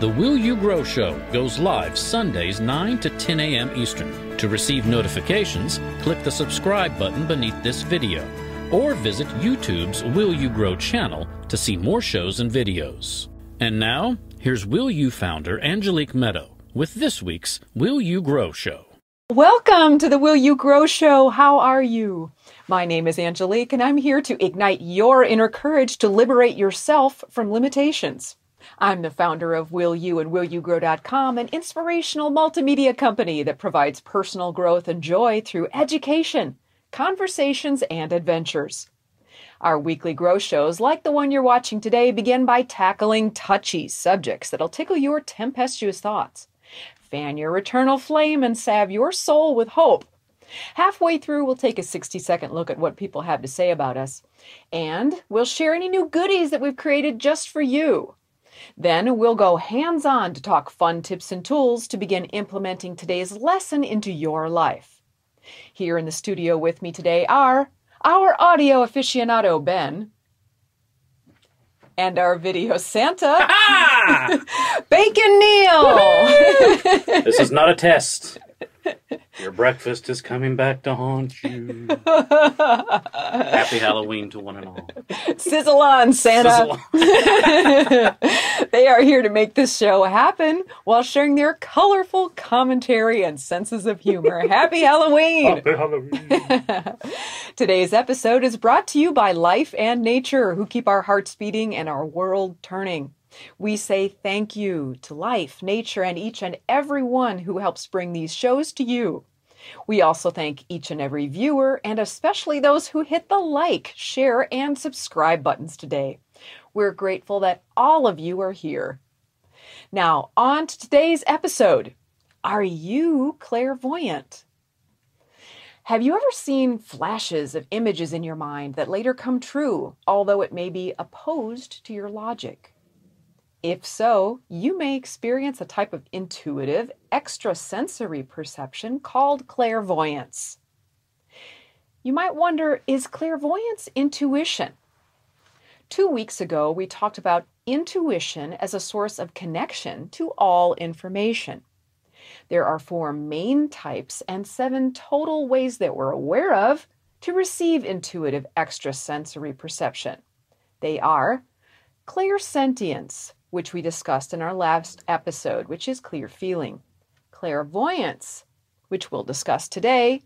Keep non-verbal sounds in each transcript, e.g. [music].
The Will You Grow Show goes live Sundays 9 to 10 a.m. Eastern. To receive notifications, click the subscribe button beneath this video or visit YouTube's Will You Grow channel to see more shows and videos. And now, here's Will You founder Angelique Meadow with this week's Will You Grow Show. Welcome to the Will You Grow Show. How are you? My name is Angelique, and I'm here to ignite your inner courage to liberate yourself from limitations. I'm the founder of Will You and WillYouGrow.com, an inspirational multimedia company that provides personal growth and joy through education, conversations, and adventures. Our weekly grow shows, like the one you're watching today, begin by tackling touchy subjects that'll tickle your tempestuous thoughts, fan your eternal flame, and salve your soul with hope. Halfway through, we'll take a 60 second look at what people have to say about us, and we'll share any new goodies that we've created just for you. Then we'll go hands on to talk fun tips and tools to begin implementing today's lesson into your life. Here in the studio with me today are our audio aficionado, Ben, and our video Santa, [laughs] Bacon Neil. [laughs] This is not a test. [laughs] Your breakfast is coming back to haunt you. Happy Halloween to one and all. Sizzle on, Santa. Sizzle [laughs] they are here to make this show happen while sharing their colorful commentary and senses of humor. [laughs] Happy Halloween! Happy Halloween. Today's episode is brought to you by Life and Nature, who keep our hearts beating and our world turning. We say thank you to life, nature, and each and every one who helps bring these shows to you. We also thank each and every viewer, and especially those who hit the like, share, and subscribe buttons today. We're grateful that all of you are here. Now, on to today's episode. Are you clairvoyant? Have you ever seen flashes of images in your mind that later come true, although it may be opposed to your logic? If so, you may experience a type of intuitive, extrasensory perception called clairvoyance. You might wonder is clairvoyance intuition? Two weeks ago, we talked about intuition as a source of connection to all information. There are four main types and seven total ways that we're aware of to receive intuitive extrasensory perception. They are clairsentience, which we discussed in our last episode, which is clear feeling, clairvoyance, which we'll discuss today,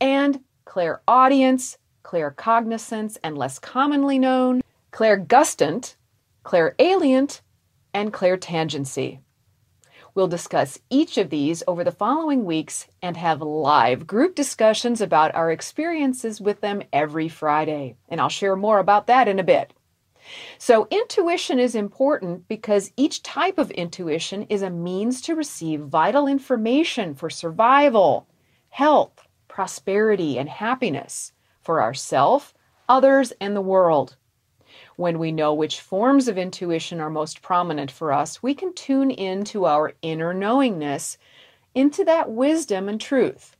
and clairaudience, claircognizance, and less commonly known, clairgustant, clairalient, and clairtangency. We'll discuss each of these over the following weeks and have live group discussions about our experiences with them every Friday. And I'll share more about that in a bit. So, intuition is important because each type of intuition is a means to receive vital information for survival, health, prosperity, and happiness for ourselves, others, and the world. When we know which forms of intuition are most prominent for us, we can tune into our inner knowingness, into that wisdom and truth.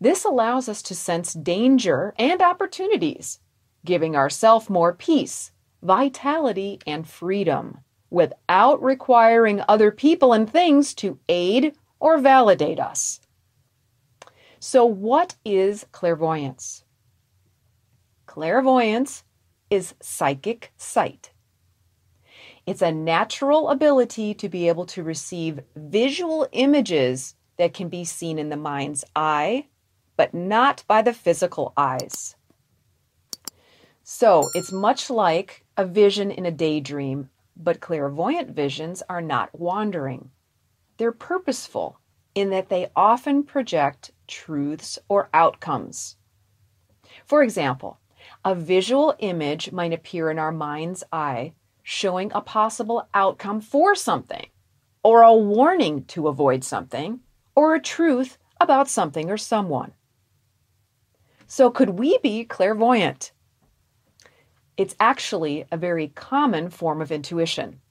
This allows us to sense danger and opportunities, giving ourselves more peace, vitality, and freedom without requiring other people and things to aid or validate us. So, what is clairvoyance? Clairvoyance is psychic sight. It's a natural ability to be able to receive visual images that can be seen in the mind's eye, but not by the physical eyes. So it's much like a vision in a daydream, but clairvoyant visions are not wandering. They're purposeful in that they often project truths or outcomes. For example, a visual image might appear in our mind's eye showing a possible outcome for something, or a warning to avoid something, or a truth about something or someone. So, could we be clairvoyant? It's actually a very common form of intuition.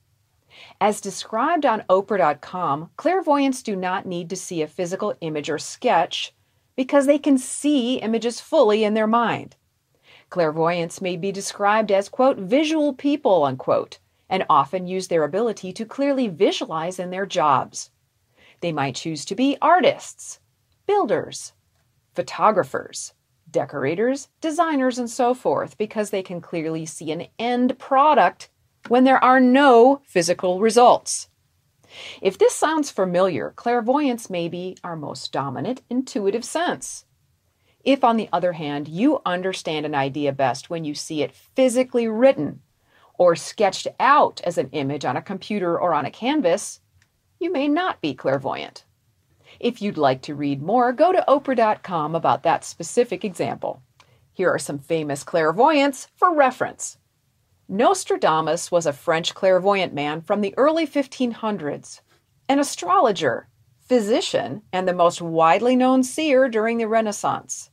As described on Oprah.com, clairvoyants do not need to see a physical image or sketch because they can see images fully in their mind. Clairvoyants may be described as, quote, visual people, unquote, and often use their ability to clearly visualize in their jobs. They might choose to be artists, builders, photographers, decorators, designers, and so forth because they can clearly see an end product when there are no physical results. If this sounds familiar, clairvoyance may be our most dominant intuitive sense. If, on the other hand, you understand an idea best when you see it physically written or sketched out as an image on a computer or on a canvas, you may not be clairvoyant. If you'd like to read more, go to Oprah.com about that specific example. Here are some famous clairvoyants for reference. Nostradamus was a French clairvoyant man from the early 1500s, an astrologer, physician, and the most widely known seer during the Renaissance.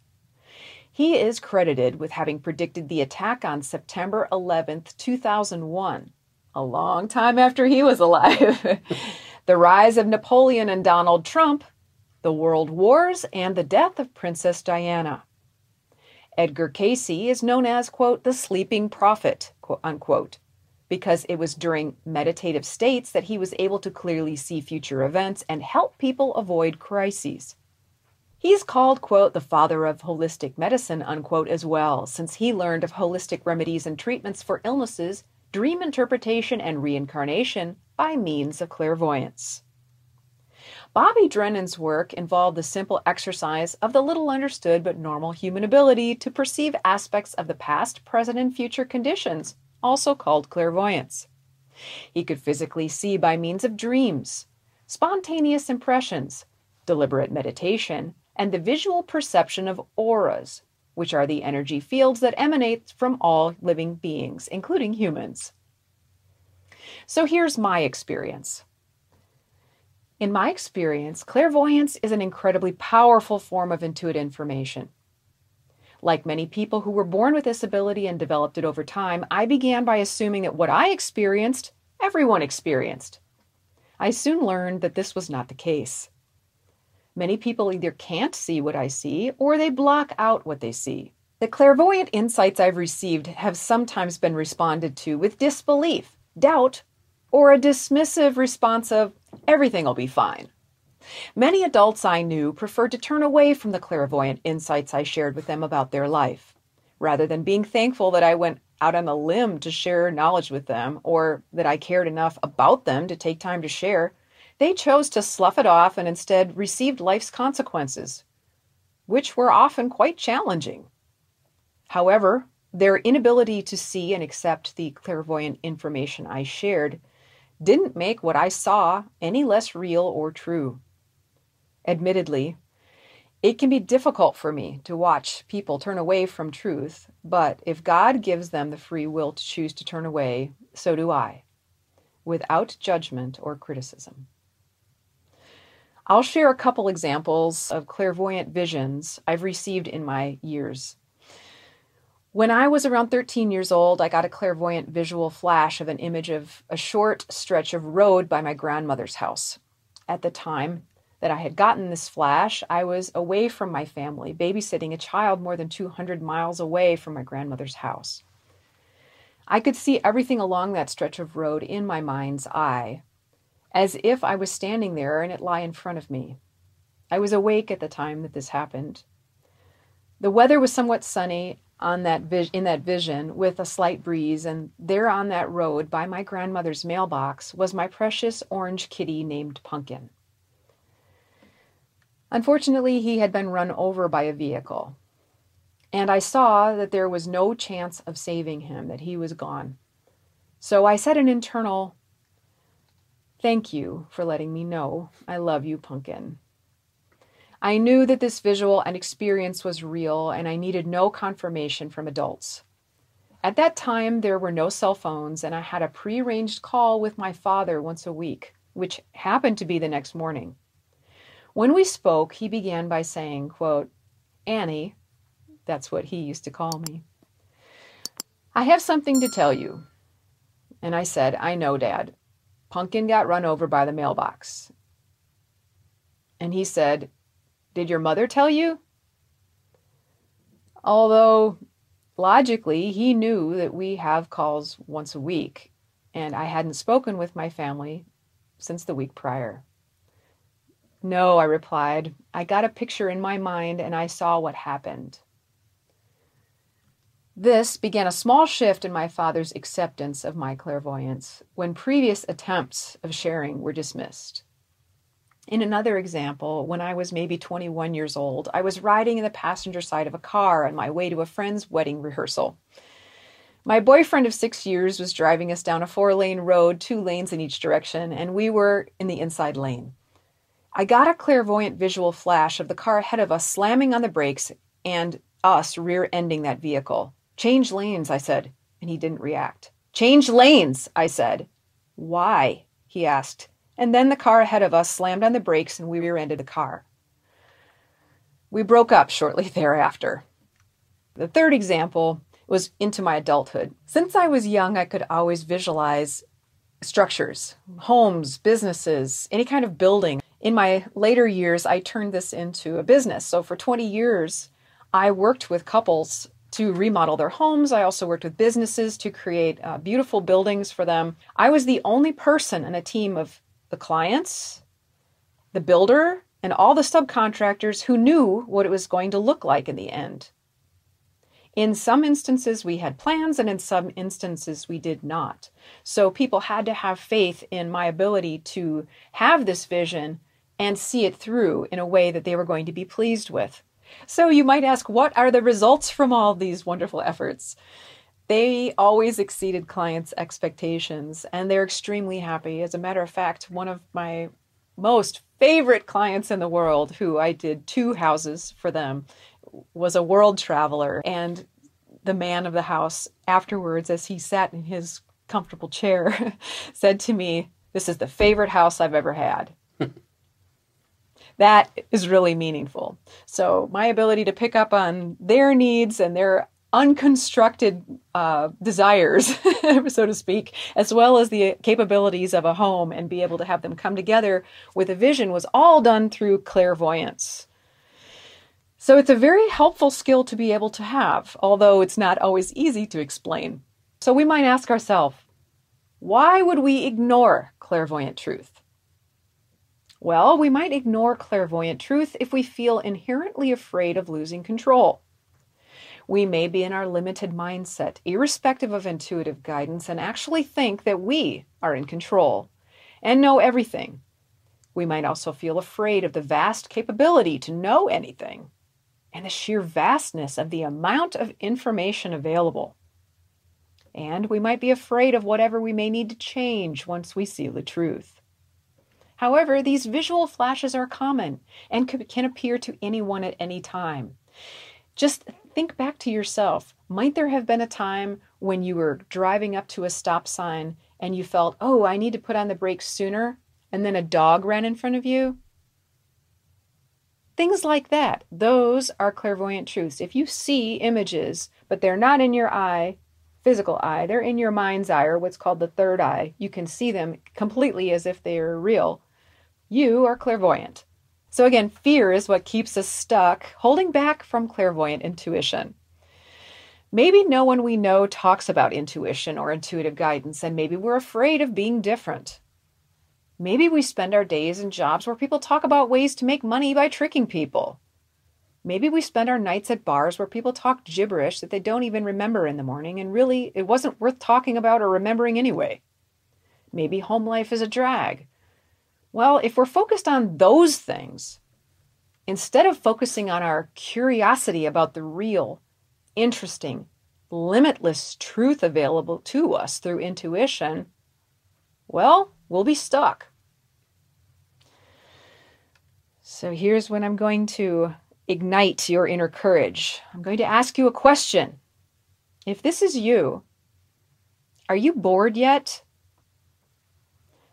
He is credited with having predicted the attack on September 11, 2001, a long time after he was alive, [laughs] the rise of Napoleon and Donald Trump, the world wars, and the death of Princess Diana. Edgar Cayce is known as, quote, the sleeping prophet, quote, unquote, because it was during meditative states that he was able to clearly see future events and help people avoid crises. He's called, quote, the father of holistic medicine, unquote, as well, since he learned of holistic remedies and treatments for illnesses, dream interpretation, and reincarnation by means of clairvoyance. Bobby Drennan's work involved the simple exercise of the little understood but normal human ability to perceive aspects of the past, present, and future conditions also called clairvoyance. He could physically see by means of dreams, spontaneous impressions, deliberate meditation, and the visual perception of auras, which are the energy fields that emanate from all living beings, including humans. So here's my experience. In my experience, clairvoyance is an incredibly powerful form of intuitive information. Like many people who were born with this ability and developed it over time, I began by assuming that what I experienced, everyone experienced. I soon learned that this was not the case. Many people either can't see what I see or they block out what they see. The clairvoyant insights I've received have sometimes been responded to with disbelief, doubt, or a dismissive response of, everything will be fine. Many adults I knew preferred to turn away from the clairvoyant insights I shared with them about their life. Rather than being thankful that I went out on a limb to share knowledge with them or that I cared enough about them to take time to share, they chose to slough it off and instead received life's consequences, which were often quite challenging. However, their inability to see and accept the clairvoyant information I shared didn't make what I saw any less real or true. Admittedly, it can be difficult for me to watch people turn away from truth, but if God gives them the free will to choose to turn away, so do I, without judgment or criticism. I'll share a couple examples of clairvoyant visions I've received in my years. When I was around 13 years old, I got a clairvoyant visual flash of an image of a short stretch of road by my grandmother's house. At the time, that I had gotten this flash, I was away from my family, babysitting a child more than 200 miles away from my grandmother's house. I could see everything along that stretch of road in my mind's eye, as if I was standing there and it lay in front of me. I was awake at the time that this happened. The weather was somewhat sunny on that vis- in that vision with a slight breeze, and there on that road by my grandmother's mailbox was my precious orange kitty named Pumpkin. Unfortunately, he had been run over by a vehicle. And I saw that there was no chance of saving him, that he was gone. So I said an internal, Thank you for letting me know. I love you, Pumpkin. I knew that this visual and experience was real, and I needed no confirmation from adults. At that time, there were no cell phones, and I had a prearranged call with my father once a week, which happened to be the next morning. When we spoke, he began by saying, quote, Annie, that's what he used to call me, I have something to tell you. And I said, I know, Dad. Pumpkin got run over by the mailbox. And he said, Did your mother tell you? Although logically he knew that we have calls once a week and I hadn't spoken with my family since the week prior. No, I replied. I got a picture in my mind and I saw what happened. This began a small shift in my father's acceptance of my clairvoyance when previous attempts of sharing were dismissed. In another example, when I was maybe 21 years old, I was riding in the passenger side of a car on my way to a friend's wedding rehearsal. My boyfriend of six years was driving us down a four lane road, two lanes in each direction, and we were in the inside lane. I got a clairvoyant visual flash of the car ahead of us slamming on the brakes and us rear ending that vehicle. Change lanes, I said, and he didn't react. Change lanes, I said. Why? he asked. And then the car ahead of us slammed on the brakes and we rear ended the car. We broke up shortly [laughs] thereafter. The third example was into my adulthood. Since I was young, I could always visualize structures, homes, businesses, any kind of building. In my later years, I turned this into a business. So for 20 years, I worked with couples to remodel their homes. I also worked with businesses to create uh, beautiful buildings for them. I was the only person in a team of the clients, the builder, and all the subcontractors who knew what it was going to look like in the end. In some instances, we had plans, and in some instances, we did not. So people had to have faith in my ability to have this vision and see it through in a way that they were going to be pleased with. So you might ask, what are the results from all these wonderful efforts? They always exceeded clients' expectations and they're extremely happy. As a matter of fact, one of my most favorite clients in the world, who I did two houses for them, was a world traveler. And the man of the house afterwards, as he sat in his comfortable chair, [laughs] said to me, This is the favorite house I've ever had. [laughs] that is really meaningful. So, my ability to pick up on their needs and their unconstructed uh, desires, [laughs] so to speak, as well as the capabilities of a home and be able to have them come together with a vision was all done through clairvoyance. So it's a very helpful skill to be able to have, although it's not always easy to explain. So we might ask ourselves, why would we ignore clairvoyant truth? Well, we might ignore clairvoyant truth if we feel inherently afraid of losing control. We may be in our limited mindset, irrespective of intuitive guidance, and actually think that we are in control and know everything. We might also feel afraid of the vast capability to know anything and the sheer vastness of the amount of information available. And we might be afraid of whatever we may need to change once we see the truth. However, these visual flashes are common and can appear to anyone at any time. Just think back to yourself. Might there have been a time when you were driving up to a stop sign and you felt, oh, I need to put on the brakes sooner, and then a dog ran in front of you? Things like that. Those are clairvoyant truths. If you see images, but they're not in your eye, physical eye, they're in your mind's eye or what's called the third eye. You can see them completely as if they are real. You are clairvoyant. So, again, fear is what keeps us stuck, holding back from clairvoyant intuition. Maybe no one we know talks about intuition or intuitive guidance, and maybe we're afraid of being different. Maybe we spend our days in jobs where people talk about ways to make money by tricking people. Maybe we spend our nights at bars where people talk gibberish that they don't even remember in the morning, and really it wasn't worth talking about or remembering anyway. Maybe home life is a drag. Well, if we're focused on those things, instead of focusing on our curiosity about the real, interesting, limitless truth available to us through intuition, well, we'll be stuck. So here's when I'm going to ignite your inner courage. I'm going to ask you a question. If this is you, are you bored yet?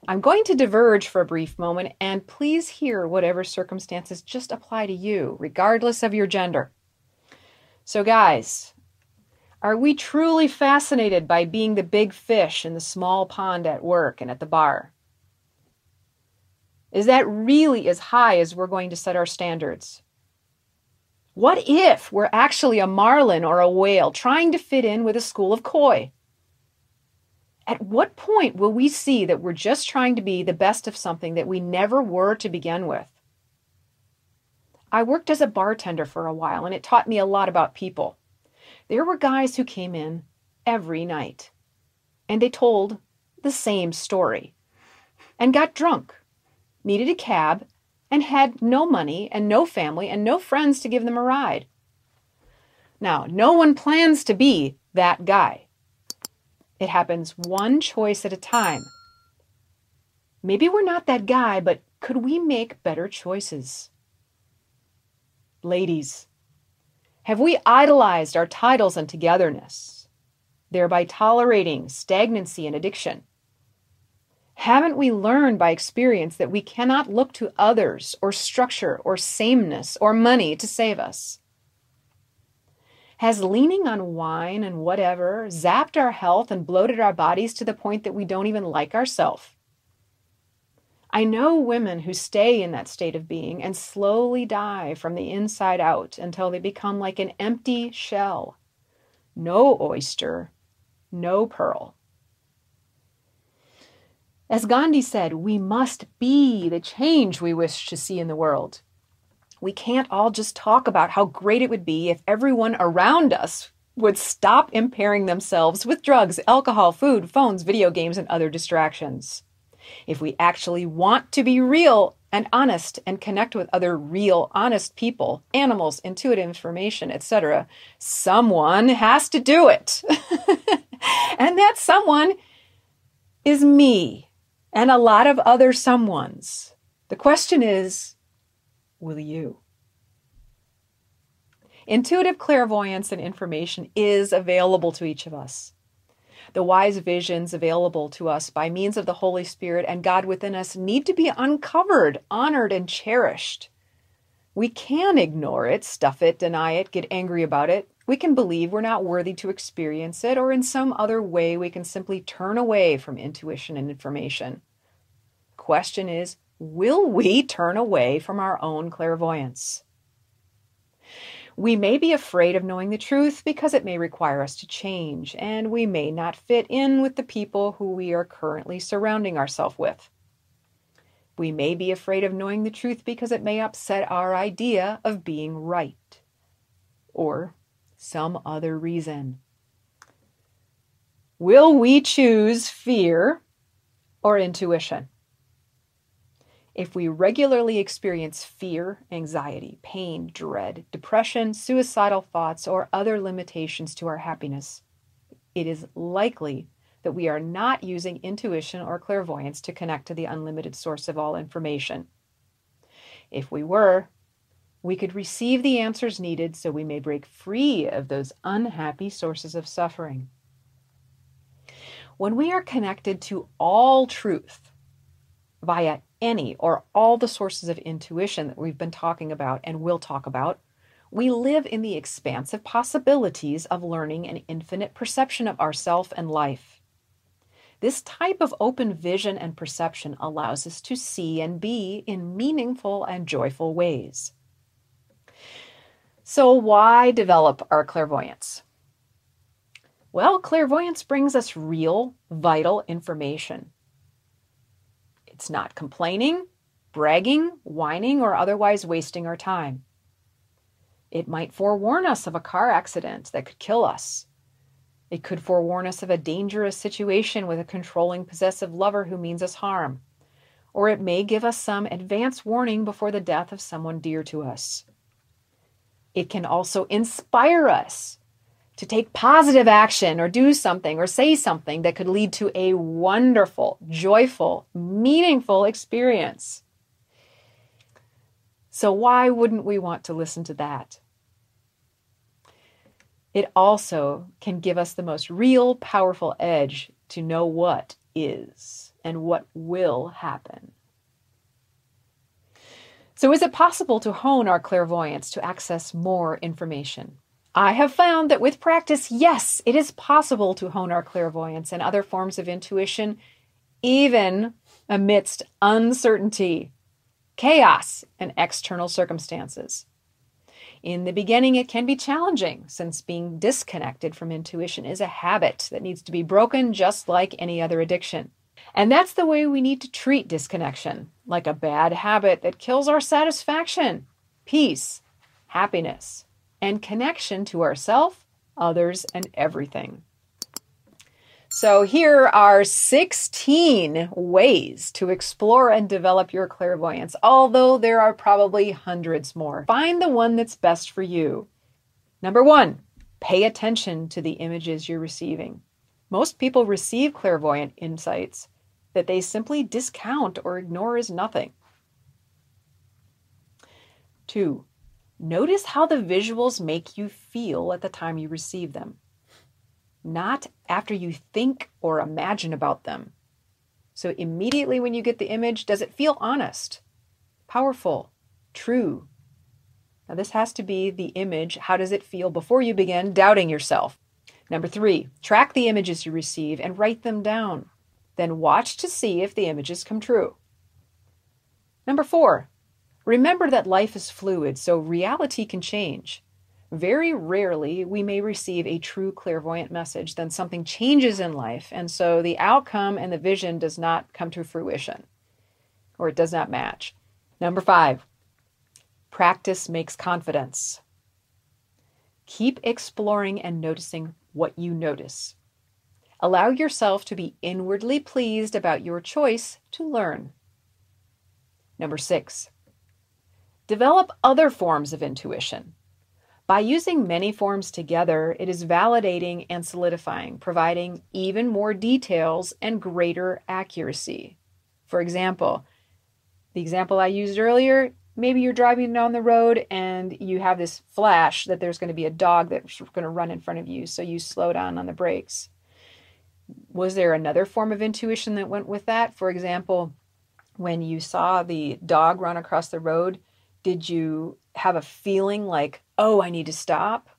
I'm going to diverge for a brief moment, and please hear whatever circumstances just apply to you, regardless of your gender. So, guys, are we truly fascinated by being the big fish in the small pond at work and at the bar? Is that really as high as we're going to set our standards? What if we're actually a marlin or a whale trying to fit in with a school of koi? At what point will we see that we're just trying to be the best of something that we never were to begin with? I worked as a bartender for a while and it taught me a lot about people. There were guys who came in every night and they told the same story and got drunk, needed a cab, and had no money and no family and no friends to give them a ride. Now, no one plans to be that guy. It happens one choice at a time. Maybe we're not that guy, but could we make better choices? Ladies, have we idolized our titles and togetherness, thereby tolerating stagnancy and addiction? Haven't we learned by experience that we cannot look to others or structure or sameness or money to save us? Has leaning on wine and whatever zapped our health and bloated our bodies to the point that we don't even like ourselves? I know women who stay in that state of being and slowly die from the inside out until they become like an empty shell. No oyster, no pearl. As Gandhi said, we must be the change we wish to see in the world. We can't all just talk about how great it would be if everyone around us would stop impairing themselves with drugs, alcohol, food, phones, video games, and other distractions. If we actually want to be real and honest and connect with other real, honest people, animals, intuitive information, etc., someone has to do it. [laughs] and that someone is me and a lot of other someones. The question is, will you? Intuitive clairvoyance and information is available to each of us. The wise visions available to us by means of the Holy Spirit and God within us need to be uncovered, honored, and cherished. We can ignore it, stuff it, deny it, get angry about it. We can believe we're not worthy to experience it, or in some other way, we can simply turn away from intuition and information. Question is will we turn away from our own clairvoyance? We may be afraid of knowing the truth because it may require us to change, and we may not fit in with the people who we are currently surrounding ourselves with. We may be afraid of knowing the truth because it may upset our idea of being right, or some other reason. Will we choose fear or intuition? If we regularly experience fear, anxiety, pain, dread, depression, suicidal thoughts, or other limitations to our happiness, it is likely that we are not using intuition or clairvoyance to connect to the unlimited source of all information. If we were, we could receive the answers needed so we may break free of those unhappy sources of suffering. When we are connected to all truth via any or all the sources of intuition that we've been talking about and will talk about, we live in the expansive possibilities of learning an infinite perception of ourself and life. This type of open vision and perception allows us to see and be in meaningful and joyful ways. So, why develop our clairvoyance? Well, clairvoyance brings us real, vital information. Not complaining, bragging, whining, or otherwise wasting our time. It might forewarn us of a car accident that could kill us. It could forewarn us of a dangerous situation with a controlling, possessive lover who means us harm. Or it may give us some advance warning before the death of someone dear to us. It can also inspire us to take positive action or do something or say something that could lead to a wonderful, joyful, meaningful experience. So, why wouldn't we want to listen to that? It also can give us the most real, powerful edge to know what is and what will happen. So, is it possible to hone our clairvoyance to access more information? I have found that with practice, yes, it is possible to hone our clairvoyance and other forms of intuition, even amidst uncertainty, chaos, and external circumstances. In the beginning, it can be challenging since being disconnected from intuition is a habit that needs to be broken just like any other addiction. And that's the way we need to treat disconnection, like a bad habit that kills our satisfaction, peace, happiness, and connection to ourself, others, and everything. So here are 16 ways to explore and develop your clairvoyance, although there are probably hundreds more. Find the one that's best for you. Number one, pay attention to the images you're receiving. Most people receive clairvoyant insights that they simply discount or ignore as nothing. Two, notice how the visuals make you feel at the time you receive them not after you think or imagine about them. So, immediately when you get the image, does it feel honest, powerful, true? Now, this has to be the image. How does it feel before you begin doubting yourself? Number three, track the images you receive and write them down. Then watch to see if the images come true. Number four, remember that life is fluid, so reality can change. Very rarely we may receive a true clairvoyant message, then something changes in life, and so the outcome and the vision does not come to fruition or it does not match. Number five, practice makes confidence. Keep exploring and noticing what you notice. Allow yourself to be inwardly pleased about your choice to learn. Number six, develop other forms of intuition. By using many forms together, it is validating and solidifying, providing even more details and greater accuracy. For example, the example I used earlier, maybe you're driving down the road and you have this flash that there's going to be a dog that's going to run in front of you, so you slow down on the brakes. Was there another form of intuition that went with that? For example, when you saw the dog run across the road, did you have a feeling like, oh, I need to stop?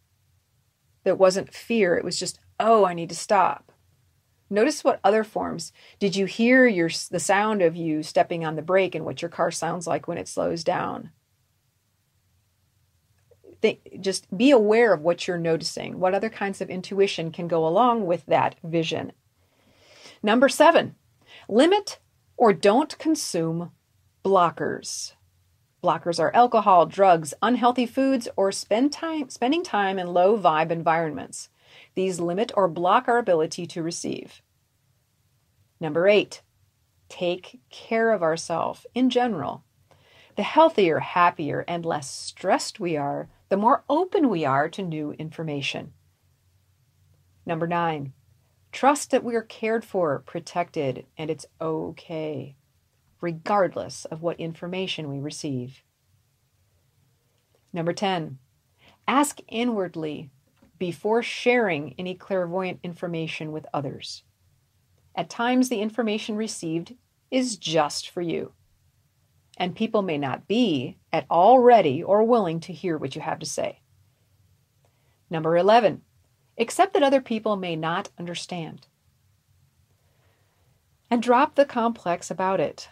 That wasn't fear, it was just, oh, I need to stop. Notice what other forms. Did you hear your the sound of you stepping on the brake and what your car sounds like when it slows down? Think, just be aware of what you're noticing. What other kinds of intuition can go along with that vision? Number seven, limit or don't consume blockers. Blockers are alcohol, drugs, unhealthy foods, or spend time, spending time in low vibe environments. These limit or block our ability to receive. Number eight, take care of ourselves in general. The healthier, happier, and less stressed we are, the more open we are to new information. Number nine, trust that we are cared for, protected, and it's okay regardless of what information we receive. Number 10, ask inwardly before sharing any clairvoyant information with others. At times, the information received is just for you, and people may not be at all ready or willing to hear what you have to say. Number 11, accept that other people may not understand. And drop the complex about it.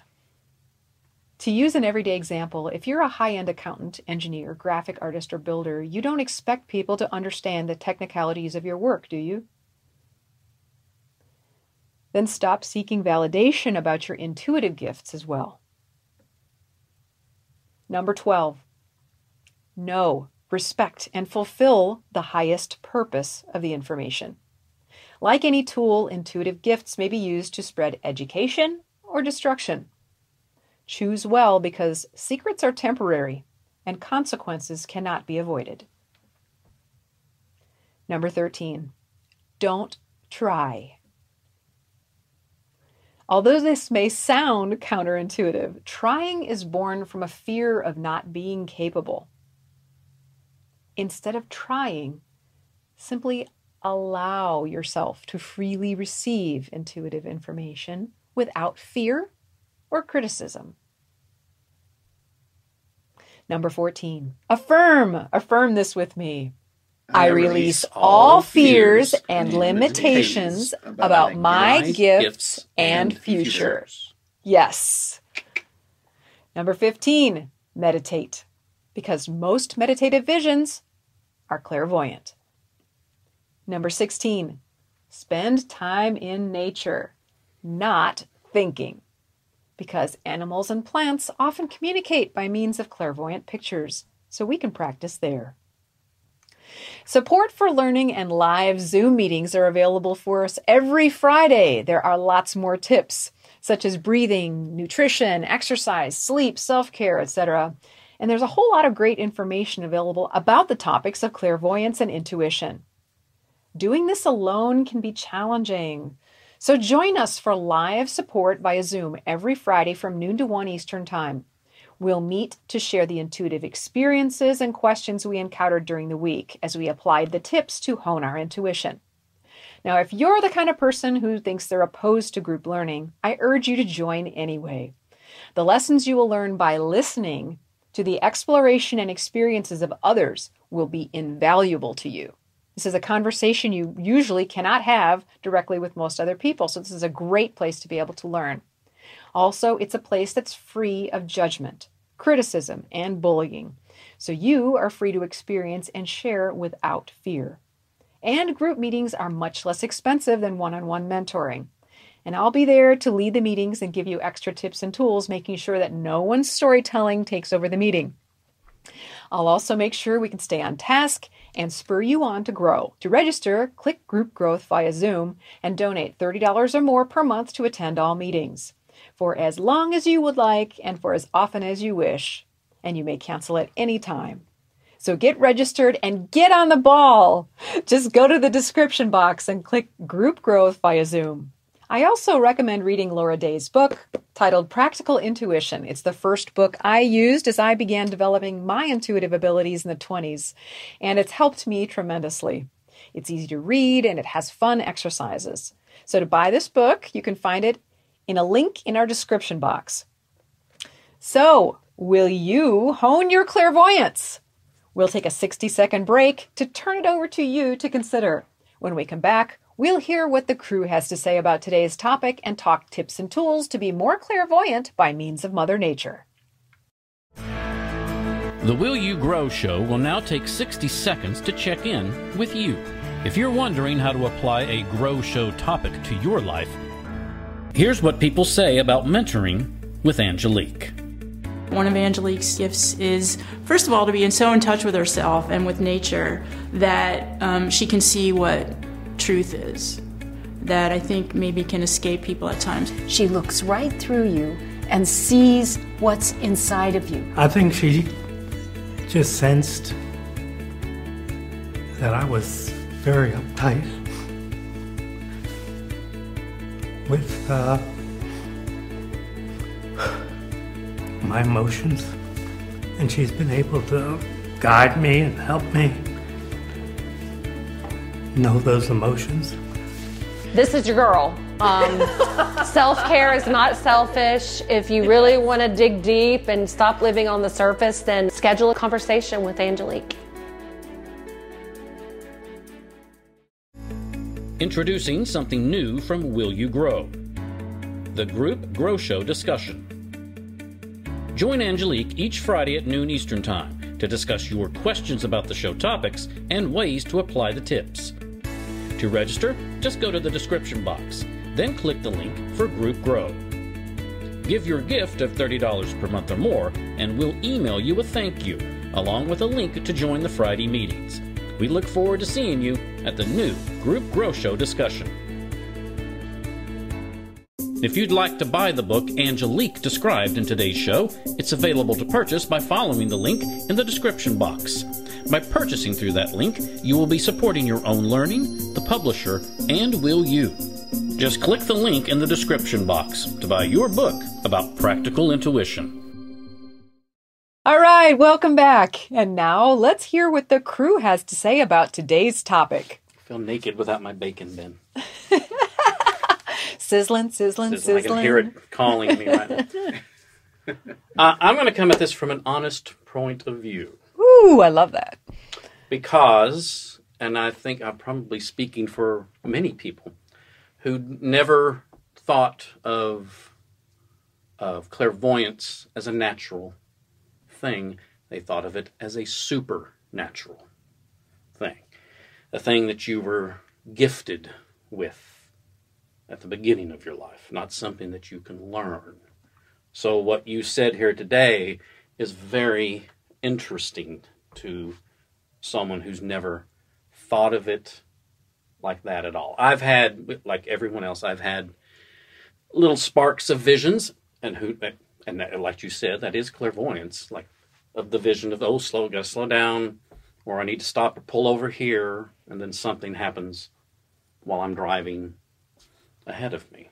To use an everyday example, if you're a high end accountant, engineer, graphic artist, or builder, you don't expect people to understand the technicalities of your work, do you? Then stop seeking validation about your intuitive gifts as well. Number 12, know, respect, and fulfill the highest purpose of the information. Like any tool, intuitive gifts may be used to spread education or destruction. Choose well because secrets are temporary and consequences cannot be avoided. Number 13, don't try. Although this may sound counterintuitive, trying is born from a fear of not being capable. Instead of trying, simply allow yourself to freely receive intuitive information without fear or criticism. Number 14. Affirm. Affirm this with me. I, release all fears and limitations about my gifts and future. Yes. Number 15. Meditate. because most meditative visions are clairvoyant. Number 16, spend time in nature, not thinking, because animals and plants often communicate by means of clairvoyant pictures, so we can practice there. Support for learning and live Zoom meetings are available for us every Friday. There are lots more tips, such as breathing, nutrition, exercise, sleep, self care, etc. And there's a whole lot of great information available about the topics of clairvoyance and intuition. Doing this alone can be challenging. So join us for live support via Zoom every Friday from noon to 1 Eastern Time. We'll meet to share the intuitive experiences and questions we encountered during the week as we applied the tips to hone our intuition. Now, if you're the kind of person who thinks they're opposed to group learning, I urge you to join anyway. The lessons you will learn by listening to the exploration and experiences of others will be invaluable to you. This is a conversation you usually cannot have directly with most other people, so this is a great place to be able to learn. Also, it's a place that's free of judgment criticism, and bullying. So you are free to experience and share without fear. And group meetings are much less expensive than one on one mentoring. And I'll be there to lead the meetings and give you extra tips and tools, making sure that no one's storytelling takes over the meeting. I'll also make sure we can stay on task and spur you on to grow. To register, click Group Growth via Zoom and donate $30 or more per month to attend all meetings for as long as you would like and for as often as you wish, and you may cancel at any time. So get registered and get on the ball. Just go to the description box and click Group Growth via Zoom. I also recommend reading Laura Day's book titled Practical Intuition. It's the first book I used as I began developing my intuitive abilities in the 20s, and it's helped me tremendously. It's easy to read and it has fun exercises. So to buy this book, you can find it in a link in our description box. So, will you hone your clairvoyance? We'll take a 60 second break to turn it over to you to consider. When we come back, we'll hear what the crew has to say about today's topic and talk tips and tools to be more clairvoyant by means of Mother Nature. The Will You Grow show will now take 60 seconds to check in with you. If you're wondering how to apply a Grow Show topic to your life, Here's what people say about mentoring with Angelique. One of Angelique's gifts is, first of all, to be in so in touch with herself and with nature that um, she can see what truth is. That I think maybe can escape people at times. She looks right through you and sees what's inside of you. I think she just sensed that I was very uptight with uh, my emotions, and she's been able to guide me and help me know those emotions. This is your girl. Um, [laughs] Self care is not selfish. If you really want to dig deep and stop living on the surface, then schedule a conversation with Angelique. Introducing something new from Will You Grow? The Group Grow Show discussion. Join Angelique each Friday at noon Eastern Time to discuss your questions about the show topics and ways to apply the tips. To register, just go to the description box, then click the link for Group Grow. Give your gift of $30 per month or more, and we'll email you a thank you, along with a link to join the Friday meetings. We look forward to seeing you at the new Group Grow Show discussion. If you'd like to buy the book Angelique described in today's show, it's available to purchase by following the link in the description box. By purchasing through that link, you will be supporting your own learning, the publisher, and will you. Just click the link in the description box to buy your book about practical intuition. All right, welcome back. And now let's hear what the crew has to say about today's topic. I feel naked without my bacon bin. [laughs] sizzling, sizzling, sizzling. I can hear it calling me right now. [laughs] uh, I'm going to come at this from an honest point of view. Ooh, I love that. Because, and I think I'm probably speaking for many people who never thought of of clairvoyance as a natural thing. They thought of it as a supernatural thing, a thing that you were gifted with at the beginning of your life, not something that you can learn. So, what you said here today is very interesting to someone who's never thought of it like that at all. I've had, like everyone else, I've had little sparks of visions, and who, and that, like you said, that is clairvoyance, like of the vision of oh, slow, gotta slow down, or I need to stop or pull over here, and then something happens while I'm driving ahead of me.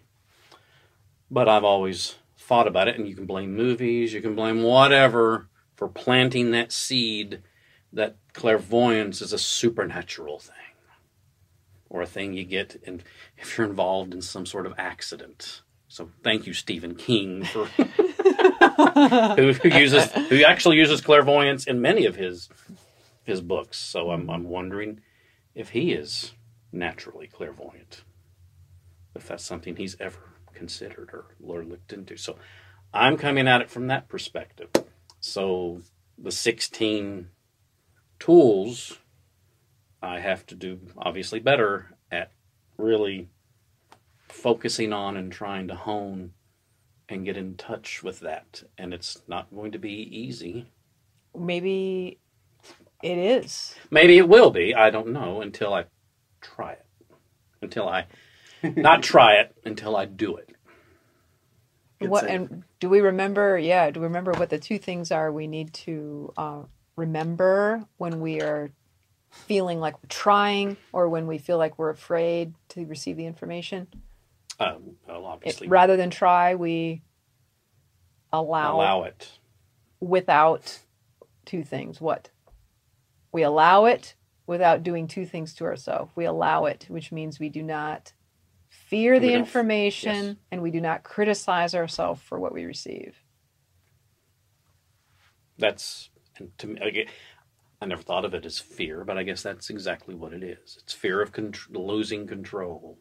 But I've always thought about it, and you can blame movies, you can blame whatever for planting that seed that clairvoyance is a supernatural thing or a thing you get in, if you're involved in some sort of accident. So thank you, Stephen King, for [laughs] who, who uses who actually uses clairvoyance in many of his his books. So I'm I'm wondering if he is naturally clairvoyant, if that's something he's ever considered or, or looked into. So I'm coming at it from that perspective. So the 16 tools I have to do obviously better at really focusing on and trying to hone and get in touch with that. And it's not going to be easy. Maybe it is. Maybe it will be. I don't know until I try it. Until I [laughs] not try it until I do it. What saying. and do we remember? Yeah, do we remember what the two things are we need to uh, remember when we are feeling like we're trying, or when we feel like we're afraid to receive the information? Uh, well, It- obviously, rather than try, we allow, allow it. without two things. What? We allow it without doing two things to ourselves. We allow it, which means we do not fear the information yes. and we do not criticize ourselves for what we receive. That's and to me, again, I never thought of it as fear, but I guess that's exactly what it is. It's fear of con- losing control.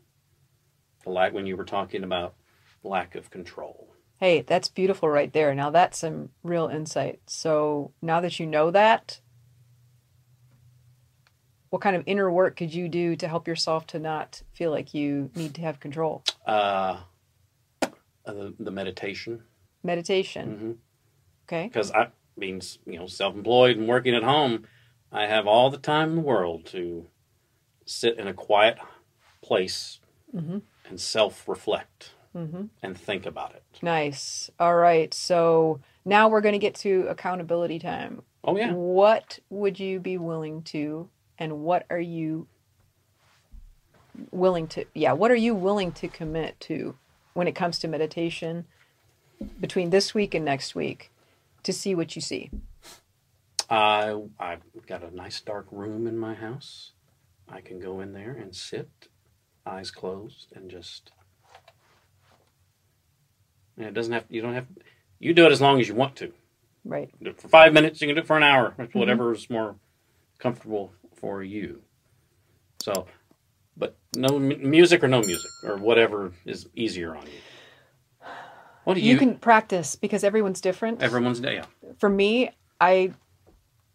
The lack when you were talking about lack of control. Hey, that's beautiful right there. Now that's some real insight. So now that you know that, what kind of inner work could you do to help yourself to not feel like you need to have control? Uh, uh, the, the meditation, Meditation. Mhm. Okay. because I being you know self-employed and working at home, I have all the time in the world to sit in a quiet place Mhm. and self-reflect Mm-hmm. and think about it. Nice. All right. So now we're going to get to accountability time. Oh yeah. What would you be willing to, and what are you willing to, yeah, what are you willing to commit to when it comes to meditation between this week and next week to see what you see? I I've got a nice dark room in my house. I can go in there and sit, eyes closed, and just. And it doesn't have. You don't have. You do it as long as you want to. Right. For five minutes. You can do it for an hour. Mm-hmm. Whatever is more comfortable for you. So, but no m- music or no music or whatever is easier on you. What do you? You can practice because everyone's different. Everyone's yeah. for me, I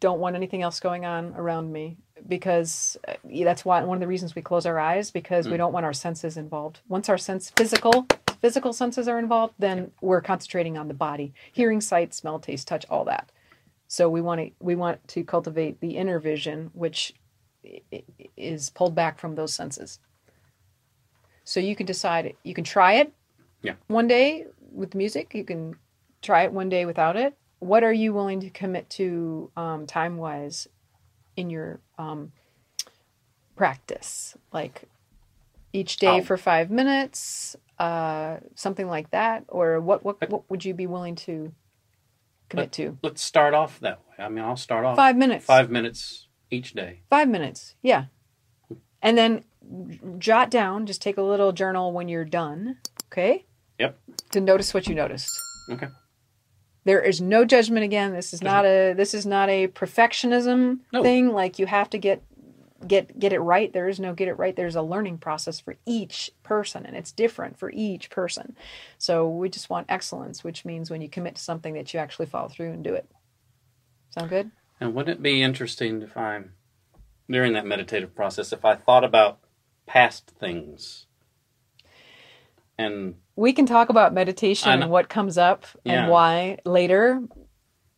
don't want anything else going on around me because uh, that's why one of the reasons we close our eyes because we don't want our senses involved. Once our sense physical physical senses are involved, then we're concentrating on the body, hearing, sight, smell, taste, touch, all that. So we want to we want to cultivate the inner vision, which is pulled back from those senses. So you can decide. You can try it. Yeah. One day with music, you can try it one day without it. What are you willing to commit to um, time wise in your um, practice? Like each day Oh. for five minutes, uh, something like that, or what? What what would you be willing to commit to? Let's start off that way. I mean, I'll start off Five minutes. five minutes each day. Five minutes, yeah. And then jot down. Just take a little journal when you're done. Okay. Yep. To notice what you noticed. Okay. There is no judgment again. This is not a this is not a perfectionism No. thing. Like you have to get get get it right. There is no get it right. There's a learning process for each person and it's different for each person. So we just want excellence, which means when you commit to something that you actually follow through and do it. Sound good? And wouldn't it be interesting if I'm during that meditative process if I thought about past things and We can talk about meditation and what comes up Yeah. and why later.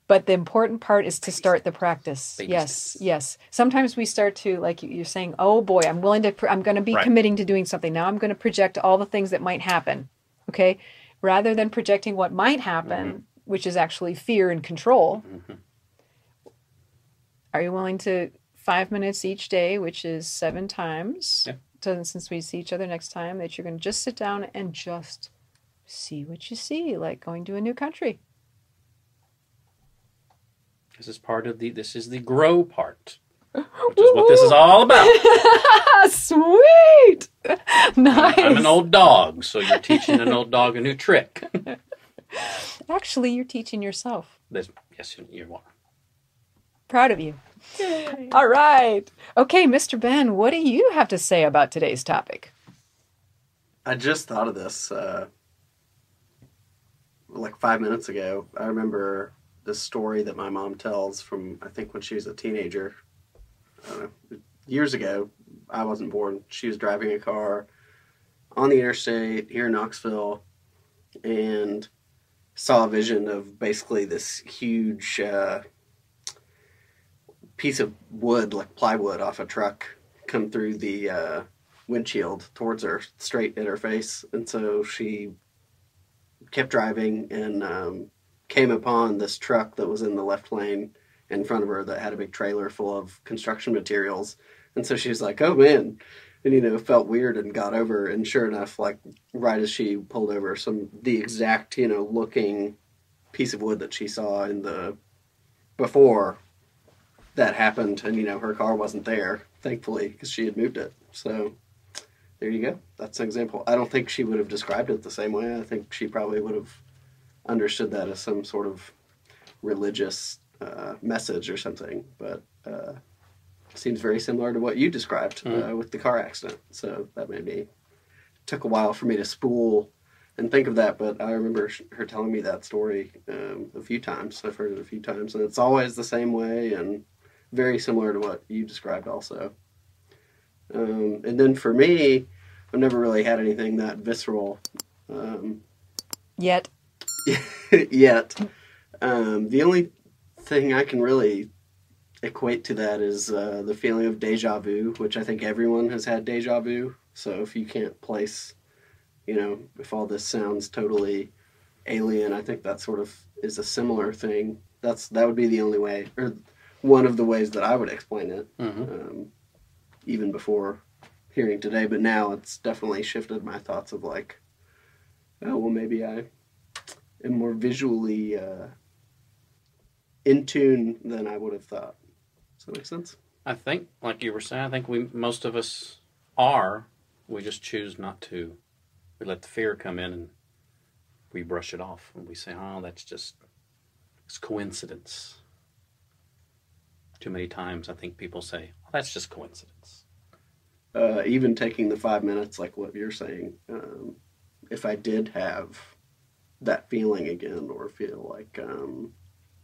But the important part is to start the practice. Baby yes, steps. yes. Sometimes we start to like you- you're saying, "Oh boy, I'm willing to. Pr- I'm going to be Right. committing to doing something now. I'm going to project all the things that might happen." Okay, rather than projecting what might happen, Mm-hmm. which is actually fear and control. Are you willing to five minutes each day, which is seven times? Yeah. So since we see each other next time, that you're going to just sit down and just see what you see, like going to a new country. This is part of the this is the grow part. Which is what this is all about. [laughs] Sweet, nice. I'm an old dog, so you're teaching an old dog a new trick. [laughs] Actually, you're teaching yourself. This, yes, you- you are. Proud of you. All right. Okay, Mr. Ben, what do you have to say about today's topic? I just thought of this uh, like five minutes ago. I remember this story that my mom tells from I think when she was a teenager. Know, years ago. I wasn't born. She was driving a car on the interstate here in Knoxville, and saw a vision of basically this huge uh, piece of wood, like plywood, off a truck, come through the uh, windshield towards her, straight at her face. And so she kept driving and um, came upon this truck that was in the left lane in front of her that had a big trailer full of construction materials. And so she was like, oh man. And, you know, felt weird and got over. And sure enough, like right as she pulled over, some, the exact, you know, looking piece of wood that she saw in the, before that happened. And, you know, her car wasn't there, thankfully, because she had moved it. So, there you go. That's an example. I don't think she would have described it the same way. I think she probably would have understood that as some sort of religious uh, message or something. But uh, seems very similar to what you described uh, with the car accident. So that made me took a while for me to spool and think of that. But I remember sh- her telling me that story um, a few times. I've heard it a few times, and it's always the same way and very similar to what you described also. Um, and then for me, I've never really had anything that visceral um, Yet. [laughs] yet. Um, the only thing I can really equate to that is uh, the feeling of deja vu, which I think everyone has had deja vu. So if you can't place, you know, if all this sounds totally alien, I think that sort of is a similar thing. That's that would be the only way, or one of the ways that I would explain it, Mhm. um, even before hearing today. But now it's definitely shifted my thoughts of like, oh well, maybe I am more visually uh, in tune than I would have thought. Does that make sense? I think, like you were saying, I think we most of us are. We just choose not to. We let the fear come in and we brush it off and we say, "Oh, that's just it's coincidence." Too many times, I think people say, "Oh, that's just coincidence." Uh, even taking the five minutes, like what you're saying, um, if I did have that feeling again, or feel like um,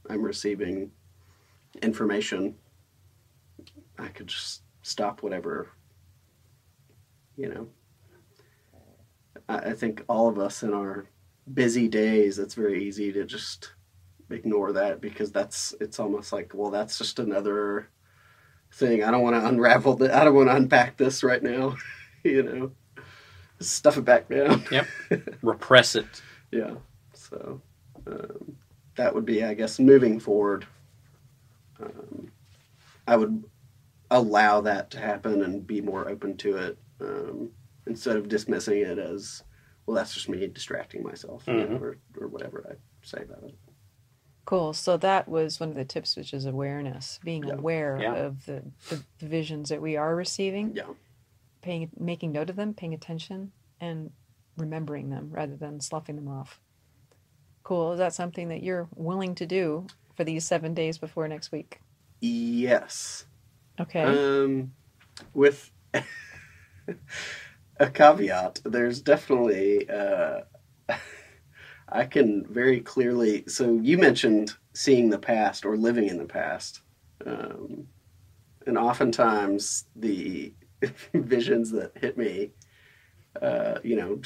I'm receiving information, I could just stop whatever. You know, I, I think all of us in our busy days, it's very easy to just ignore that because that's it's almost like well that's just another thing i don't want to unravel the i don't want to unpack this right now [laughs] you know stuff it back down Yep. [laughs] Repress it. Yeah so um, that would be i guess moving forward um, i would allow that to happen and be more open to it um, instead of dismissing it as well that's just me distracting myself you know, Mhm. or, or whatever i say about it Cool. So that was one of the tips, which is awareness, being Yeah. aware Yeah. of the, the, the visions that we are receiving, yeah paying, making note of them, paying attention, and remembering them rather than sloughing them off. Cool. Is that something that you're willing to do for these seven days before next week? yes Okay. Um, with [laughs] a caveat, there's definitely uh, [laughs] I can very clearly. So you mentioned seeing the past or living in the past. Um, and oftentimes the [laughs] visions that hit me, uh, you know,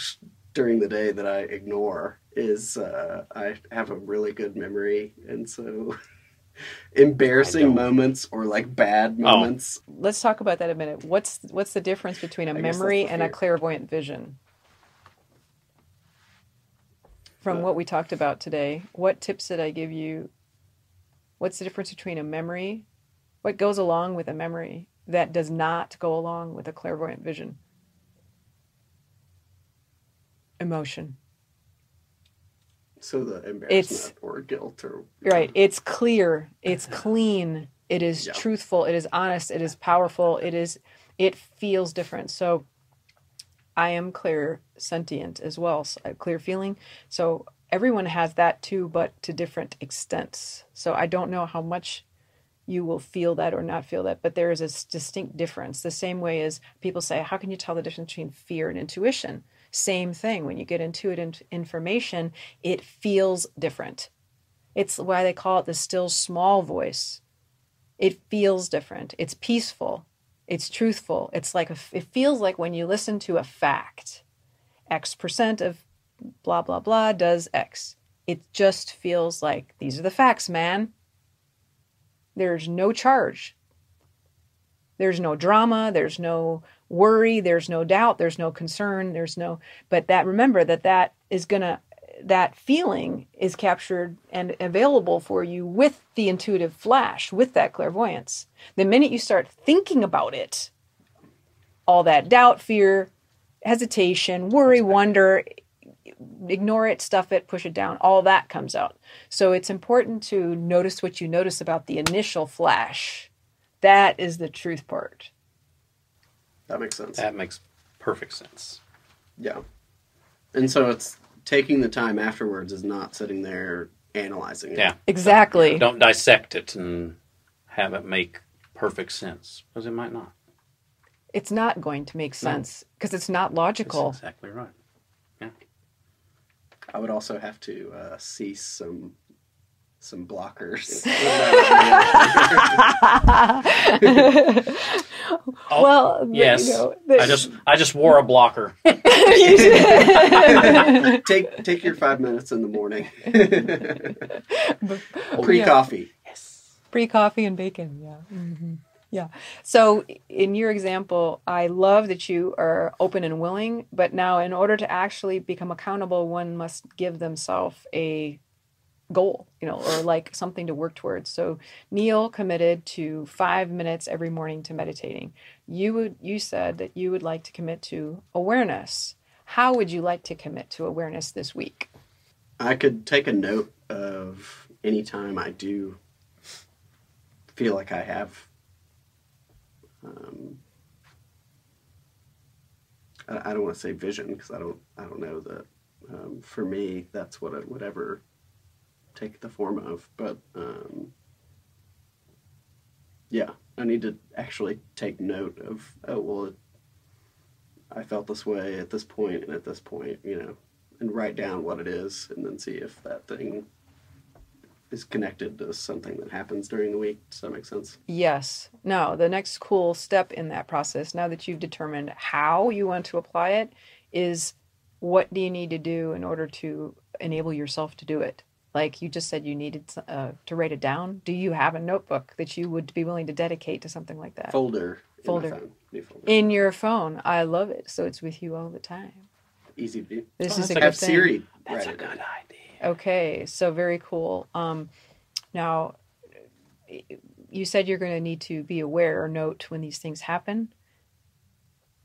during the day that I ignore is uh, I have a really good memory, and so [laughs] embarrassing moments or like bad moments. Let's talk about that a minute. What's what's the difference between a I memory that's the and a clairvoyant vision? From Uh, what we talked about today, what tips did I give you? What's the difference between a memory? What goes along with a memory that does not go along with a clairvoyant vision? Emotion. So the embarrassment It's- or guilt or Right. It's clear. It's [laughs] clean. It is truthful. It is honest. It is powerful. It is. It feels different. So, I am clear sentient as well. So, a clear feeling. So everyone has that too, but to different extents. So I don't know how much you will feel that or not feel that, but there is a distinct difference. The same way as people say, how can you tell the difference between fear and intuition? Same thing. When you get intuitive information, it feels different. It's why they call it the still small voice. It feels different. It's peaceful. It's truthful. It's like a, it feels like when you listen to a fact, X percent of blah blah blah does X. It just feels like these are the facts, man. There's no charge. There's no drama, there's no worry, there's no doubt, there's no concern, there's no but that remember that that is going to that feeling is captured and available for you with the intuitive flash, with that clairvoyance. The minute you start thinking about it, all that doubt, fear, hesitation, worry, wonder, ignore it, stuff it, push it down, all that comes out. So it's important to notice what you notice about the initial flash. That is the truth part. That makes sense. That makes perfect sense. Yeah. And so it's taking the time afterwards is not sitting there analyzing it. Yeah. Exactly. Don't dissect it and have it make perfect sense because it might not. It's not going to make sense because it's not That's logical. exactly right. Yeah. I would also have to uh, cease some some blockers. [laughs] [laughs] well, Yes. you know, the- I just I just wore a blocker. [laughs] take take your five minutes in the morning. Pre coffee. Yes. Pre coffee and bacon. Yeah. hmm Yeah. So, in your example, I love that you are open and willing, but now, in order to actually become accountable, one must give themselves a goal, you know, or like something to work towards. So, Neil committed to five minutes every morning to meditating. You would, you said that you would like to commit to awareness. How would you like to commit to awareness this week? I could take a note of any time I do feel like I have. Um, I, don't want to say vision because I don't. I don't know that. Um, for me, that's what it would ever take the form of. But um, yeah, I need to actually take note of. Oh well, I felt this way at this point and at this point. You know, and write down what it is and then see if that thing is connected to something that happens during the week. Does that make sense? Yes. Now, the next cool step in that process, now that you've determined how you want to apply it, is what do you need to do in order to enable yourself to do it? Like you just said, you needed uh, to write it down. Do you have a notebook that you would be willing to dedicate to something like that? Folder. in my Folder. phone. Folder. In your phone. I love it. So it's with you all the time. Easy to do. This Oh, is a that's good thing. Siri. That's write a good down. idea. Okay, so very cool. Um, now, you said you're going to need to be aware or note when these things happen.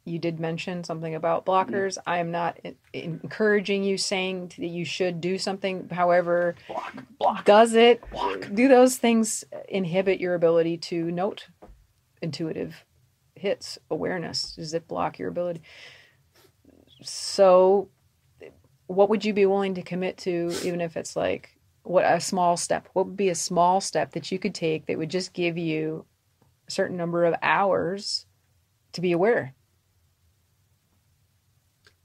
You did mention something about blockers. I am not en- encouraging you saying that you should do something. However, Block, block. does it block. do those things inhibit your ability to note intuitive hits awareness? Does it block your ability? So, what would you be willing to commit to, even if it's like what a small step? What would be a small step that you could take that would just give you a certain number of hours to be aware?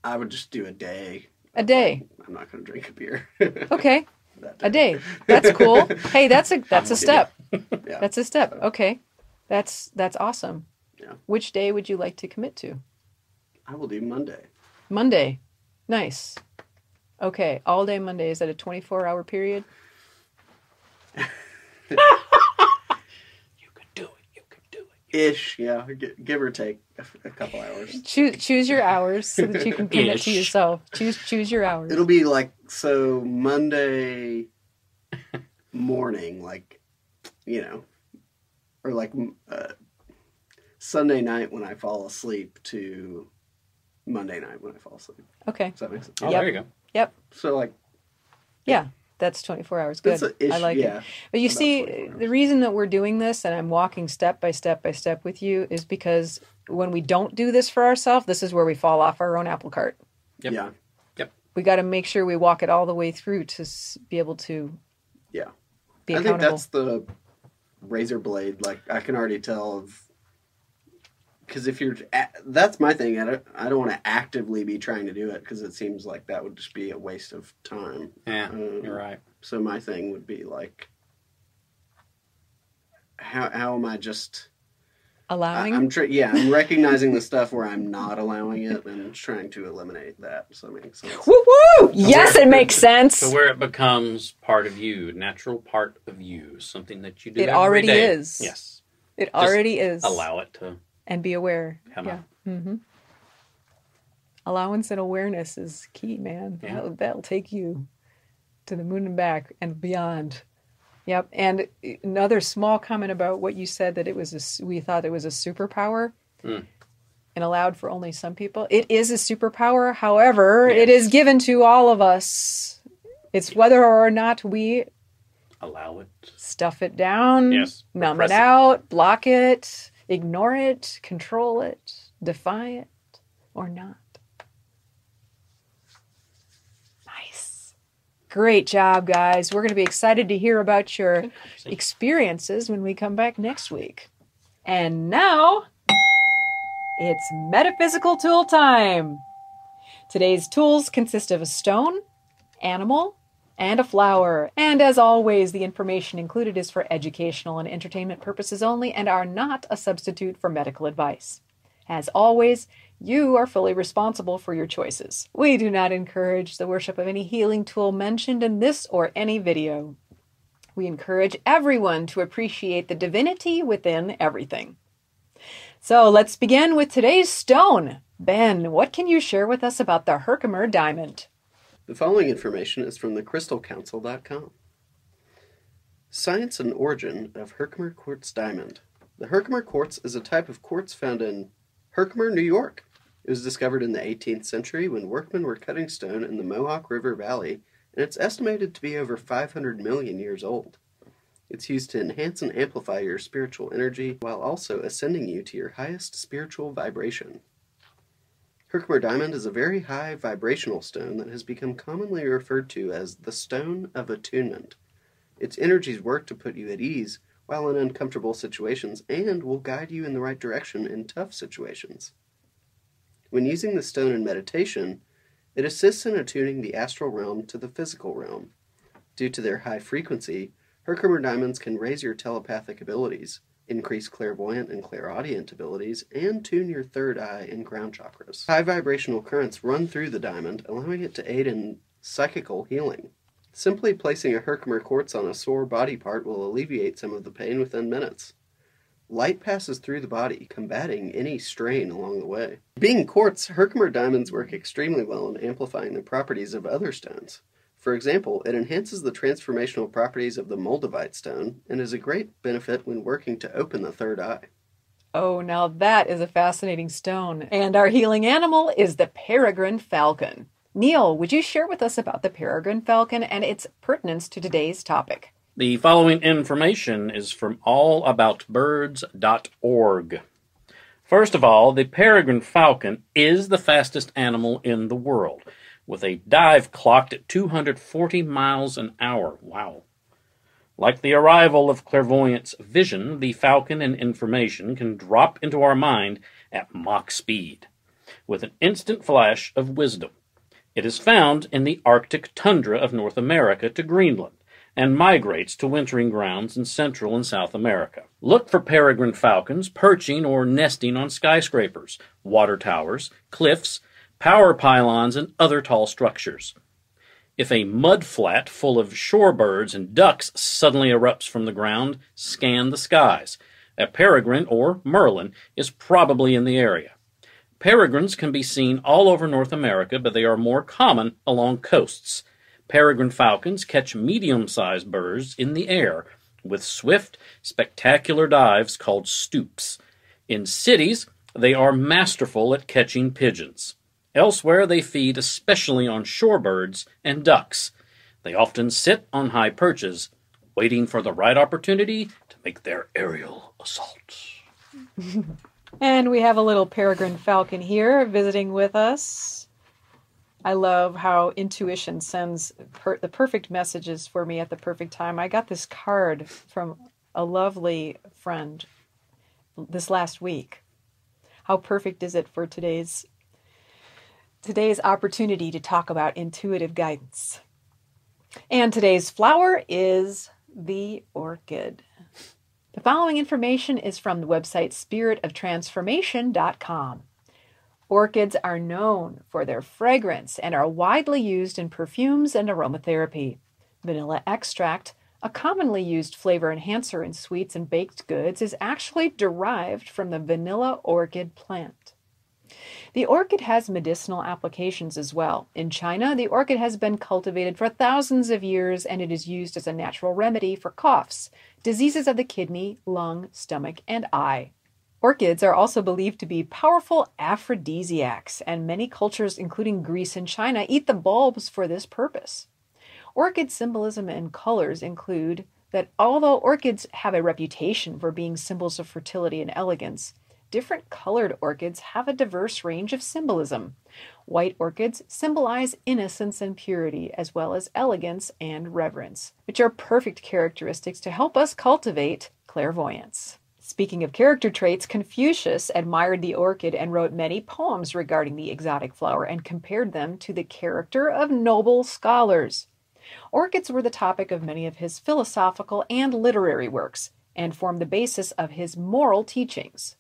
I would just do a day. A day. I'm not going to drink a beer. [laughs] Okay. [laughs] that A day. That's cool. hey, that's a that's a step. [laughs] Yeah. That's a step. Okay. That's that's awesome. Yeah. Which day would you like to commit to? I will do Monday. Monday. Nice. Okay, all day Monday. Is that a 24 hour period? You can do it. You can do it. Ish, yeah, gi- give or take a, f- a couple hours. Choose choose your hours so that you can commit to yourself. Choose choose your hours. It'll be like so Monday morning, like you know, or like uh, Sunday night when I fall asleep to Monday night when I fall asleep. okay. Does that make sense? Oh, Yep. there you go. Yep. So like Yeah. That's 24 hours. Good. That's ish, I like yeah, it. But you see, the reason that we're doing this and I'm walking step by step by step with you is because when we don't do this for ourselves, this is where we fall off our own apple cart. Yep. yeah, Yep. We got to make sure we walk it all the way through to be able to yeah. be I think that's the razor blade. Like I can already tell of because if you're that's my thing. I don't, I don't want to actively be trying to do it because it seems like that would just be a waste of time. Yeah, Um, you're right. So my thing would be like, how how am I just? Allowing. I'm trying. Yeah, I'm recognizing the stuff where I'm not allowing it and trying to eliminate that. So that makes sense. Woo woo! Yes, it makes sense. So where it becomes part of you, natural part of you, something that you do. It every already day. is. Yes. It already is. Allow it to and be aware. yeah. out. hmm Allowance and awareness is key, man. Yeah. That'll, that'll take you to the moon and back and beyond. Yep. And another small comment about what you said that it was a, we thought it was a superpower Hmm. and allowed for only some people. It is a superpower. However, it is given to all of us. It's whether or not we Allow it. stuff it down, Yes, numb it. out, block it, ignore it, control it, defy it, or not. Nice. Great job, guys. We're going to be excited to hear about your experiences when we come back next week. And now it's metaphysical tool time. Today's tools consist of a stone, animal, and a flower. And as always, the information included is for educational and entertainment purposes only and are not a substitute for medical advice. As always, you are fully responsible for your choices. We do not encourage the worship of any healing tool mentioned in this or any video. We encourage everyone to appreciate the divinity within everything. So let's begin with today's stone. Ben, what can you share with us about the Herkimer diamond? The following information is from thecrystalcouncil.com. Science and origin of Herkimer quartz diamond. The Herkimer quartz is a type of quartz found in Herkimer, New York. It was discovered in the 18th century when workmen were cutting stone in the Mohawk River Valley, and it's estimated to be over 500 million years old. It's used to enhance and amplify your spiritual energy while also ascending you to your highest spiritual vibration. Herkimer diamond is a very high vibrational stone that has become commonly referred to as the stone of attunement. Its energies work to put you at ease while in uncomfortable situations and will guide you in the right direction in tough situations. When using the stone in meditation, it assists in attuning the astral realm to the physical realm. Due to their high frequency, Herkimer diamonds can raise your telepathic abilities, increase clairvoyant and clairaudient abilities, and tune your third eye and crown chakras. High vibrational currents run through the diamond, allowing it to aid in psychical healing. Simply placing a Herkimer quartz on a sore body part will alleviate some of the pain within minutes. Light passes through the body, combating any strain along the way. Being quartz, Herkimer diamonds work extremely well in amplifying the properties of other stones. For example, it enhances the transformational properties of the Moldavite stone and is a great benefit when working to open the third eye. Oh, now that is a fascinating stone. And our healing animal is the peregrine falcon. Neil, would you share with us about the peregrine falcon and its pertinence to today's topic? The following information is from allaboutbirds.org. First of all, the peregrine falcon is the fastest animal in the world, with a dive clocked at 240 miles an hour. Wow. Like the arrival of clairvoyance vision, the falcon and information can drop into our mind at Mach speed, with an instant flash of wisdom. It is found in the Arctic tundra of North America to Greenland and migrates to wintering grounds in Central and South America. Look for peregrine falcons perching or nesting on skyscrapers, water towers, cliffs, power pylons, and other tall structures. If a mud flat full of shorebirds and ducks suddenly erupts from the ground, scan the skies. A peregrine or merlin is probably in the area. Peregrines can be seen all over North America, but they are more common along coasts. Peregrine falcons catch medium sized birds in the air with swift, spectacular dives called stoops. In cities, they are masterful at catching pigeons. Elsewhere, they feed especially on shorebirds and ducks. They often sit on high perches, waiting for the right opportunity to make their aerial assault. [laughs] And we have a little peregrine falcon here visiting with us. I love how intuition sends per- the perfect messages for me at the perfect time. I got this card from a lovely friend this last week. How perfect is it for today's today's opportunity to talk about intuitive guidance? And today's flower is the orchid. The following information is from the website spiritoftransformation.com. Orchids are known for their fragrance and are widely used in perfumes and aromatherapy. Vanilla extract, a commonly used flavor enhancer in sweets and baked goods, is actually derived from the vanilla orchid plant. The orchid has medicinal applications as well. In China, the orchid has been cultivated for thousands of years and it is used as a natural remedy for coughs, diseases of the kidney, lung, stomach, and eye. Orchids are also believed to be powerful aphrodisiacs, and many cultures, including Greece and China, eat the bulbs for this purpose. Orchid symbolism and colors include that although orchids have a reputation for being symbols of fertility and elegance, different colored orchids have a diverse range of symbolism. White orchids symbolize innocence and purity, as well as elegance and reverence, which are perfect characteristics to help us cultivate clairvoyance. Speaking of character traits, Confucius admired the orchid and wrote many poems regarding the exotic flower and compared them to the character of noble scholars. Orchids were the topic of many of his philosophical and literary works and formed the basis of his moral teachings.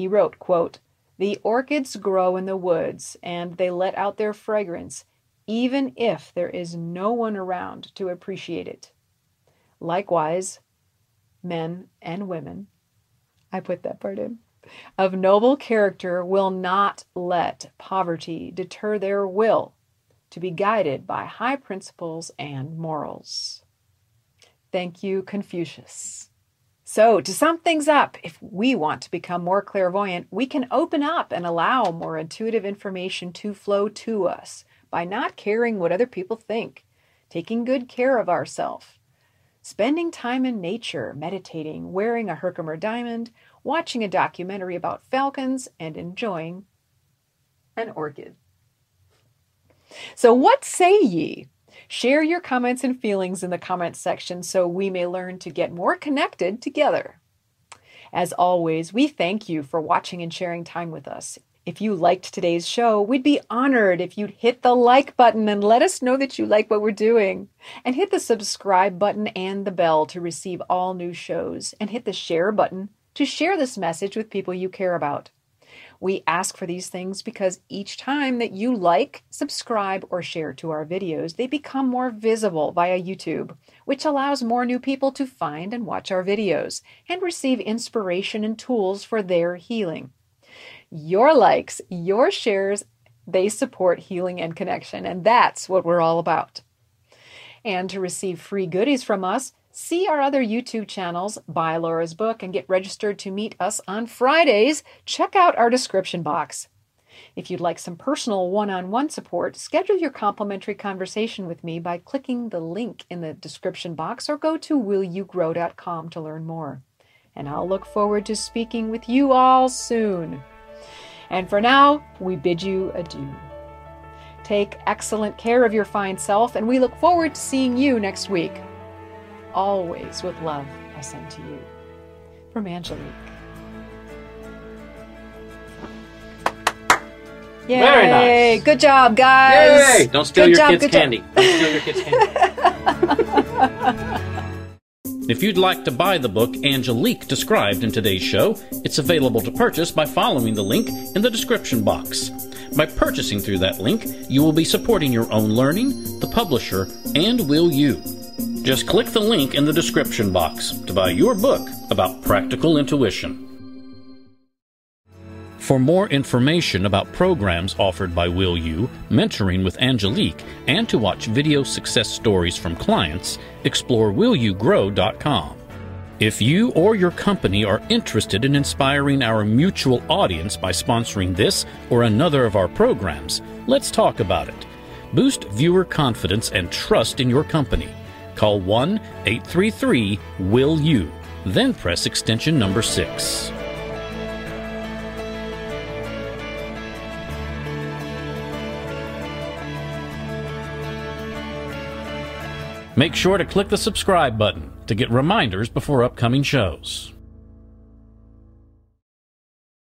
He wrote, quote, The orchids grow in the woods and they let out their fragrance even if there is no one around to appreciate it. Likewise, men and women, I put that part in, of noble character will not let poverty deter their will to be guided by high principles and morals. Thank you, Confucius. So, to sum things up, if we want to become more clairvoyant, we can open up and allow more intuitive information to flow to us by not caring what other people think, taking good care of ourselves, spending time in nature, meditating, wearing a Herkimer diamond, watching a documentary about falcons, and enjoying an orchid. So, what say ye? Share your comments and feelings in the comments section so we may learn to get more connected together. As always, we thank you for watching and sharing time with us. If you liked today's show, we'd be honored if you'd hit the like button and let us know that you like what we're doing. And hit the subscribe button and the bell to receive all new shows. And hit the share button to share this message with people you care about. We ask for these things because each time that you like, subscribe, or share to our videos, they become more visible via YouTube, which allows more new people to find and watch our videos and receive inspiration and tools for their healing. Your likes, your shares, they support healing and connection, and that's what we're all about. And to receive free goodies from us, see our other YouTube channels, buy Laura's book, and get registered to meet us on Fridays. Check out our description box. If you'd like some personal one on one support, schedule your complimentary conversation with me by clicking the link in the description box or go to willyougrow.com to learn more. And I'll look forward to speaking with you all soon. And for now, we bid you adieu. Take excellent care of your fine self, and we look forward to seeing you next week. Always with love, I send to you. From Angelique. Yay! Very nice. Good job, guys. Yay! Don't steal Good your job, kids' good job. Don't steal your kids' candy. [laughs] If you'd like to buy the book Angelique described in today's show, it's available to purchase by following the link in the description box. By purchasing through that link, you will be supporting your own learning, the publisher, and will you. Just click the link in the description box to buy your book about practical intuition. For more information about programs offered by Will You, mentoring with Angelique, and to watch video success stories from clients, explore willyougrow.com. If you or your company are interested in inspiring our mutual audience by sponsoring this or another of our programs, let's talk about it. Boost viewer confidence and trust in your company. Call 1 833 Will You, then press extension number 6. Make sure to click the subscribe button to get reminders before upcoming shows.